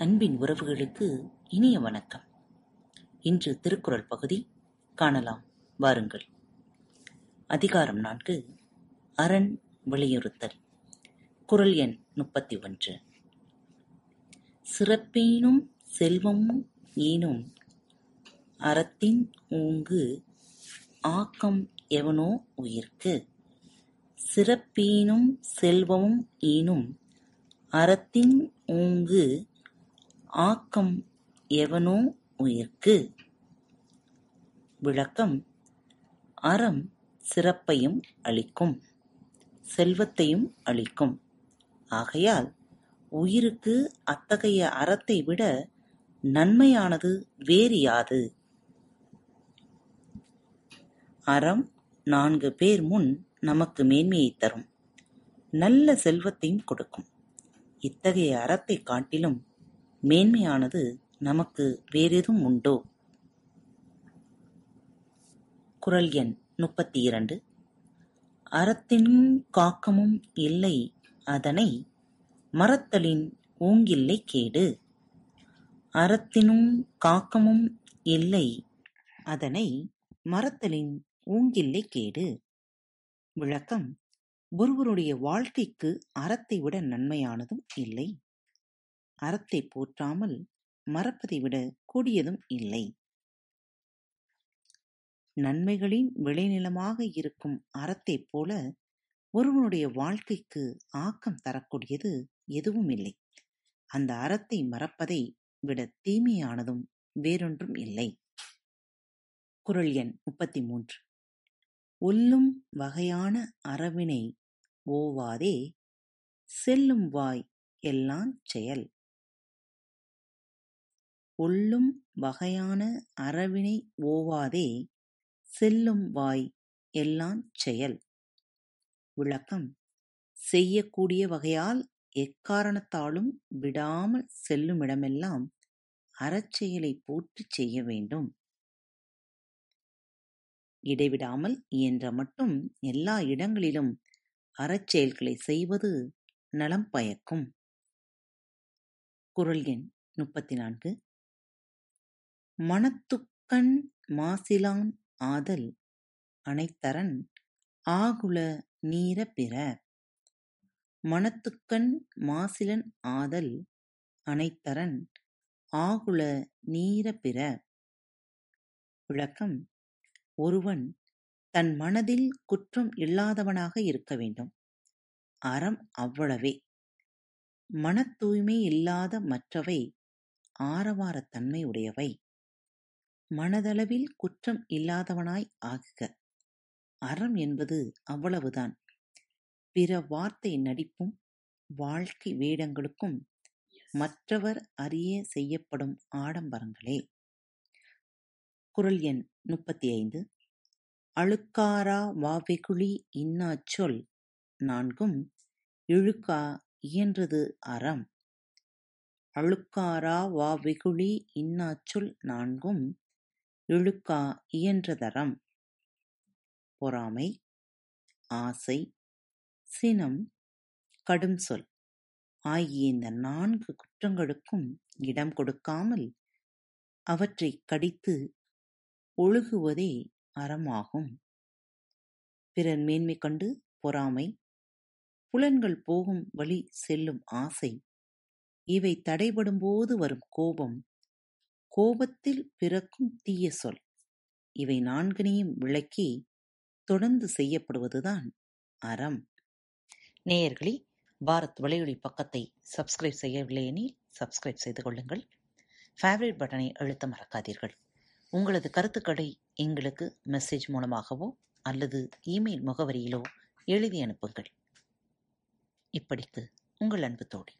அன்பின் உறவுகளுக்கு இனிய வணக்கம். இன்று திருக்குறள் பகுதி காணலாம். வாருங்கள். அதிகாரம் நான்கு. அரண் வலியுறுத்தல் குறள் எண் முப்பத்தி ஒன்று. சிறப்பேனும் செல்வமும் ஈனும் அறத்தின் ஊங்கு ஆக்கம் எவனோ உயிர்க்கு. சிறப்பீனும் செல்வமும் ஈனும் அறத்தின் ஊங்கு ஆக்கம் எவனோ உயிர்க்கு. விளக்கம் அறம் சிறப்பையும் அளிக்கும் செல்வத்தையும் அளிக்கும். ஆகையால் உயிருக்கு அத்தகைய அறத்தை விட நன்மையானது வேறு யாது? அறம் நான்கு பேர் முன் நமக்கு மேன்மையை தரும். நல்ல செல்வத்தையும் கொடுக்கும். இத்தகைய அறத்தை காட்டிலும் மேன்மையானது நமக்கு வேறெதும் உண்டோ? குறள் எண் முப்பத்தி இரண்டு அறத்தினும் காக்கமும் இல்லை அதனை மறத்தலின் ஊங்கில்லை கேடு. அறத்தினும் காக்கமும் இல்லை அதனை மறத்தலின் ஊங்கில்லை கேடு. விளக்கம் ஒருவருடைய வாழ்க்கைக்கு அறத்தை விட நன்மையானதும் இல்லை. அறத்தை போற்றாமல் மறப்பதை விட கூடியதும் இல்லை. நன்மைகளின் விளைநிலமாக இருக்கும் அறத்தைப் போல ஒருவனுடைய வாழ்க்கைக்கு ஆக்கம் தரக்கூடியது எதுவும் இல்லை. அந்த அறத்தை மறப்பதை விட தீமையானதும் வேறொன்றும் இல்லை. குறள் எண் முப்பத்தி மூன்று ஒல்லும் வகையான அறவினை ஓவாதே செல்லும் வாய் எல்லாம் செயல். கொள்ளும் வகையான அறவினை ஓவாதே செல்லும் வாய் எல்லாஞ் செயல். விளக்கம் செய்யக்கூடிய வகையால் எக்காரணத்தாலும் விடாமல் செல்லுமிடமெல்லாம் அறச்செயலை போற்றிச் செய்ய வேண்டும். இடைவிடாமல் இயன்ற மட்டும் எல்லா இடங்களிலும் அறச்செயல்களை செய்வது நலம் பயக்கும். குறள் எண் முப்பத்தி நான்கு. மனத்துக்கண் மாசிலான் ஆதல் அனைத்தரன் ஆகுல நீர பிற. மனத்துக்கண் மாசிலன் ஆதல் அனைத்தரன் ஆகுல நீர பிற. விளக்கம். ஒருவன் தன் மனதில் குற்றம் இல்லாதவனாக இருக்க வேண்டும். அறம் அவ்வளவே. மனத் தூய்மை இல்லாத மற்றவை ஆரவாரத் தன்மை உடையவை. மனதளவில் குற்றம் இல்லாதவனாய் ஆகுக. அறம் என்பது அவ்வளவுதான். பிற வார்த்தை நடிப்பும் வாழ்க்கை வேடங்களுக்கும் மற்றவர் அறிய செய்யப்படும் ஆடம்பரங்களே. குறள் எண் முப்பத்தி ஐந்து அழுக்காரா வாவெகுளி இன்னாச் சொல் நான்கும். இழுக்கா இயன்றது அறம். அழுக்காரா வாவெகுளி இன்னாச் சொல் நான்கும். இழுக்கா இயன்றதறம் பொறாமை ஆசை சினம் கடும் சொல் ஆகிய இந்த நான்கு குற்றங்களுக்கும் இடம் கொடுக்காமல் அவற்றைக் கடித்து ஒழுகுவதே அறமாகும். பிறர் மேன்மை கண்டு பொறாமை புலன்கள் போகும் வழி செல்லும் ஆசை இவை தடைபடும்போது வரும் கோபம் கோபத்தில் பிறக்கும் தீய சொல். இவை நான்கினையும் விளக்கி தொடர்ந்து செய்யப்படுவதுதான் அறம். நேயர்களே பாரத் வலையொலி பக்கத்தை சப்ஸ்கிரைப் செய்யவில்லை எனில் சப்ஸ்கிரைப் செய்து கொள்ளுங்கள். ஃபேவரட் பட்டனை அழுத்த மறக்காதீர்கள். உங்களது கருத்துக்களை எங்களுக்கு மெசேஜ் மூலமாகவோ அல்லது இமெயில் முகவரியிலோ எழுதி அனுப்புங்கள். இப்படிக்கு உங்கள் அன்பு தோழி.